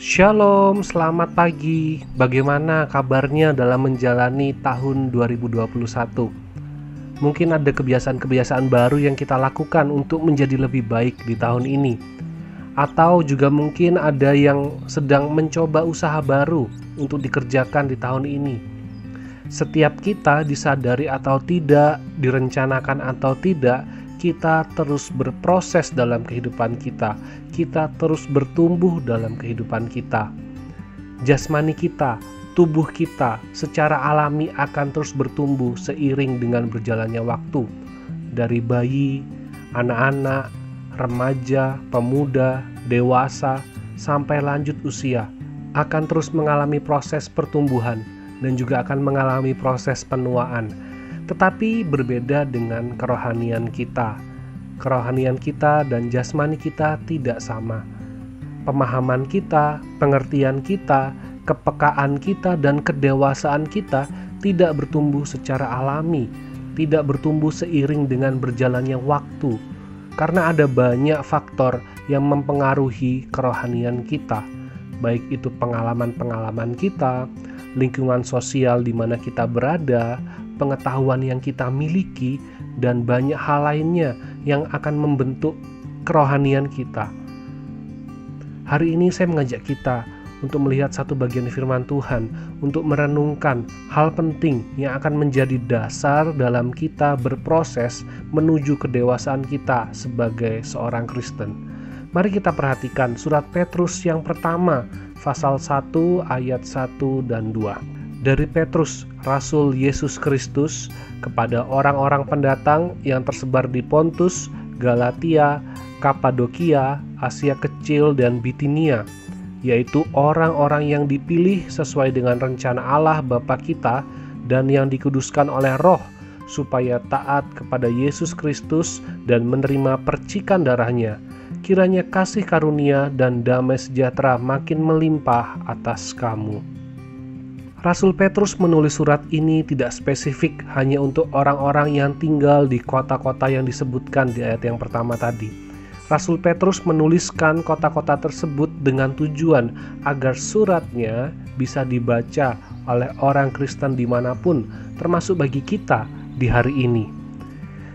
Shalom, selamat pagi. Bagaimana kabarnya dalam menjalani tahun 2021? Mungkin ada kebiasaan-kebiasaan baru yang kita lakukan untuk menjadi lebih baik di tahun ini. Atau juga mungkin ada yang sedang mencoba usaha baru untuk dikerjakan di tahun ini. Setiap kita disadari atau tidak, direncanakan atau tidak, kita terus berproses dalam kehidupan kita, kita terus bertumbuh dalam kehidupan kita. Jasmani kita, tubuh kita secara alami akan terus bertumbuh seiring dengan berjalannya waktu. Dari bayi, anak-anak, remaja, pemuda, dewasa, sampai lanjut usia akan terus mengalami proses pertumbuhan dan juga akan mengalami proses penuaan tetapi berbeda dengan kerohanian kita. Kerohanian kita dan jasmani kita tidak sama. Pemahaman kita, pengertian kita, kepekaan kita, dan kedewasaan kita tidak bertumbuh secara alami, tidak bertumbuh seiring dengan berjalannya waktu, karena ada banyak faktor yang mempengaruhi kerohanian kita, baik itu pengalaman-pengalaman kita, lingkungan sosial di mana kita berada, pengetahuan yang kita miliki, dan banyak hal lainnya yang akan membentuk kerohanian kita. Hari ini saya mengajak kita untuk melihat satu bagian firman Tuhan, untuk merenungkan hal penting yang akan menjadi dasar dalam kita berproses menuju kedewasaan kita sebagai seorang Kristen. Mari kita perhatikan surat Petrus yang pertama, pasal 1 ayat 1 dan 2 dari Petrus, Rasul Yesus Kristus, kepada orang-orang pendatang yang tersebar di Pontus, Galatia, Kapadokia, Asia Kecil, dan Bitinia, yaitu orang-orang yang dipilih sesuai dengan rencana Allah Bapa kita dan yang dikuduskan oleh Roh, supaya taat kepada Yesus Kristus dan menerima percikan darahnya. Kiranya kasih karunia dan damai sejahtera makin melimpah atas kamu. Rasul Petrus menulis surat ini tidak spesifik hanya untuk orang-orang yang tinggal di kota-kota yang disebutkan di ayat yang pertama tadi. Rasul Petrus menuliskan kota-kota tersebut dengan tujuan agar suratnya bisa dibaca oleh orang Kristen di mana pun, termasuk bagi kita di hari ini.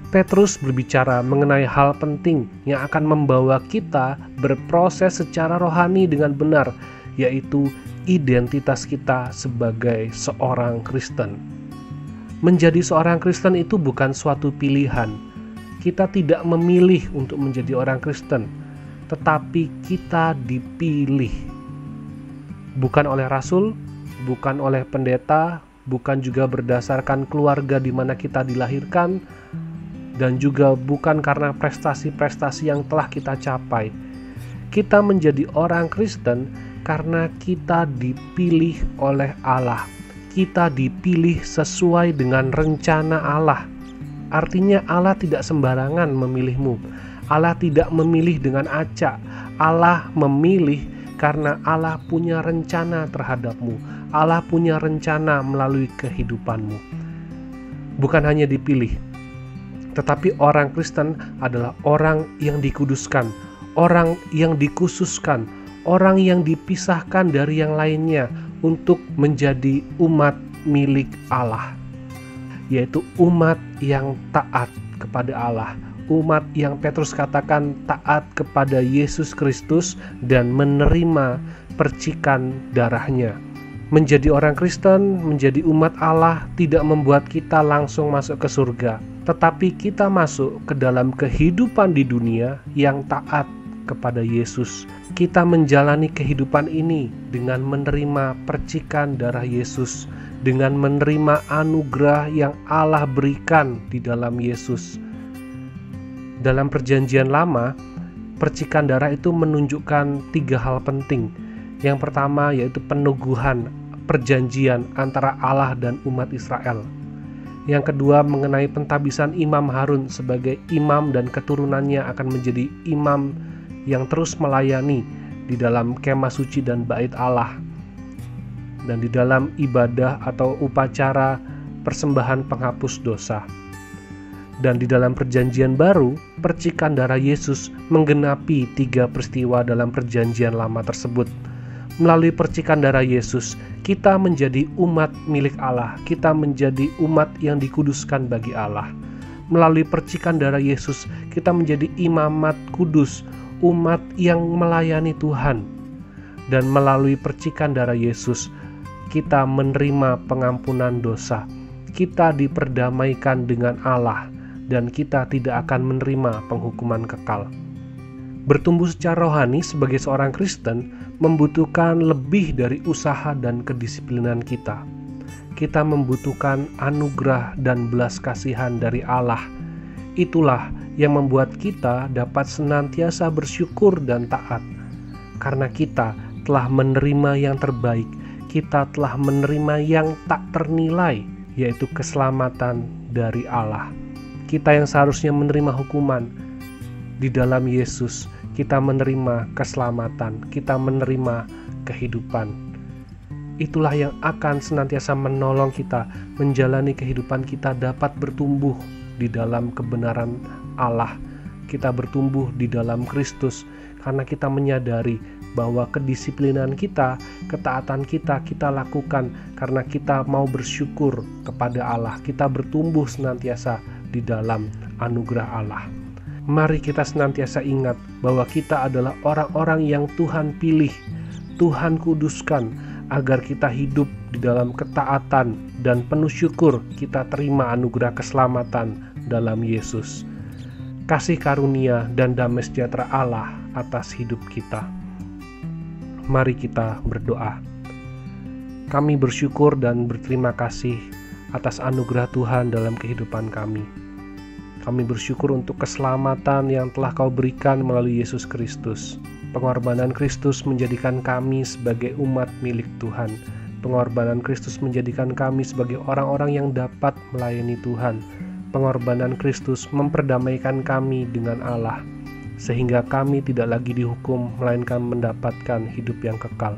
Petrus berbicara mengenai hal penting yang akan membawa kita berproses secara rohani dengan benar, yaitu identitas kita sebagai seorang Kristen. Menjadi seorang Kristen itu bukan suatu pilihan. Kita tidak memilih untuk menjadi orang Kristen, tetapi kita dipilih. Bukan oleh rasul, bukan oleh pendeta, bukan juga berdasarkan keluarga di mana kita dilahirkan, dan juga bukan karena prestasi-prestasi yang telah kita capai. Kita menjadi orang Kristen karena kita dipilih oleh Allah. Kita dipilih sesuai dengan rencana Allah. Artinya Allah tidak sembarangan memilihmu. Allah tidak memilih dengan acak. Allah memilih karena Allah punya rencana terhadapmu. Allah punya rencana melalui kehidupanmu. Bukan hanya dipilih, tetapi orang Kristen adalah orang yang dikuduskan, orang yang dikhususkan, orang yang dipisahkan dari yang lainnya untuk menjadi umat milik Allah, yaitu umat yang taat kepada Allah, umat yang Petrus katakan taat kepada Yesus Kristus dan menerima percikan darahnya. Menjadi orang Kristen, menjadi umat Allah tidak membuat kita langsung masuk ke surga, tetapi kita masuk ke dalam kehidupan di dunia yang taat kepada Yesus. Kita menjalani kehidupan ini dengan menerima percikan darah Yesus, dengan menerima anugerah yang Allah berikan di dalam Yesus. Dalam Perjanjian Lama, percikan darah itu menunjukkan tiga hal penting. Yang pertama yaitu peneguhan perjanjian antara Allah dan umat Israel. Yang kedua mengenai pentabisan Imam Harun sebagai imam dan keturunannya akan menjadi imam yang terus melayani di dalam kemah suci dan bait Allah dan di dalam ibadah atau upacara persembahan penghapus dosa. Dan di dalam perjanjian baru, percikan darah Yesus menggenapi tiga peristiwa dalam perjanjian lama tersebut. melalui percikan darah Yesus, kita menjadi umat milik Allah, kita menjadi umat yang dikuduskan bagi Allah. Melalui percikan darah Yesus, kita menjadi imamat kudus, umat yang melayani Tuhan. Dan melalui percikan darah Yesus, kita menerima pengampunan dosa. Kita diperdamaikan dengan Allah, dan kita tidak akan menerima penghukuman kekal. Bertumbuh secara rohani sebagai seorang Kristen membutuhkan lebih dari usaha dan kedisiplinan kita. Kita membutuhkan anugerah dan belas kasihan dari Allah. Itulah yang membuat kita dapat senantiasa bersyukur dan taat, karena kita telah menerima yang terbaik, kita telah menerima yang tak ternilai, yaitu keselamatan dari Allah. Kita yang seharusnya menerima hukuman di dalam Yesus kita menerima keselamatan, kita menerima kehidupan. Itulah yang akan senantiasa menolong kita menjalani kehidupan kita dapat bertumbuh di dalam kebenaran Allah. Kita bertumbuh di dalam Kristus karena kita menyadari bahwa kedisiplinan kita, ketaatan kita, kita lakukan karena kita mau bersyukur kepada Allah. Kita bertumbuh senantiasa di dalam anugerah Allah mari kita senantiasa ingat bahwa kita adalah orang-orang yang Tuhan pilih, Tuhan kuduskan, agar kita hidup di dalam ketaatan dan penuh syukur kita terima anugerah keselamatan dalam Yesus. Kasih karunia dan damai sejahtera Allah atas hidup kita. Mari kita berdoa. Kami bersyukur dan berterima kasih atas anugerah Tuhan dalam kehidupan kami. Kami bersyukur untuk keselamatan yang telah Kau berikan melalui Yesus Kristus. Pengorbanan Kristus menjadikan kami sebagai umat milik Tuhan. Pengorbanan Kristus menjadikan kami sebagai orang-orang yang dapat melayani Tuhan. Pengorbanan Kristus memperdamaikan kami dengan Allah, sehingga kami tidak lagi dihukum, melainkan mendapatkan hidup yang kekal.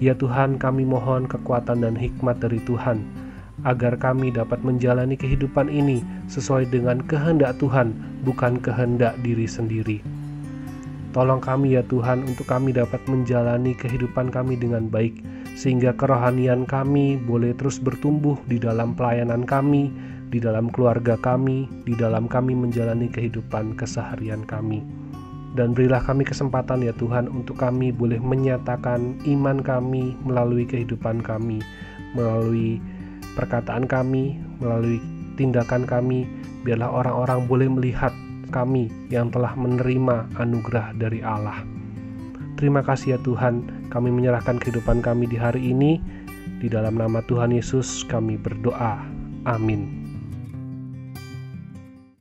Ya Tuhan, kami mohon kekuatan dan hikmat dari Tuhan agar kami dapat menjalani kehidupan ini sesuai dengan kehendak Tuhan, bukan kehendak diri sendiri. Tolong kami ya Tuhan untuk kami dapat menjalani kehidupan kami dengan baik, sehingga kerohanian kami boleh terus bertumbuh di dalam pelayanan kami, di dalam keluarga kami, di dalam kami menjalani kehidupan keseharian kami. Dan berilah kami kesempatan ya Tuhan untuk kami boleh menyatakan iman kami melalui kehidupan kami, melalui perkataan kami, melalui tindakan kami, biarlah orang-orang boleh melihat kami yang telah menerima anugerah dari Allah. Terima kasih ya Tuhan, kami menyerahkan kehidupan kami di hari ini. Di dalam nama Tuhan Yesus kami berdoa. Amin.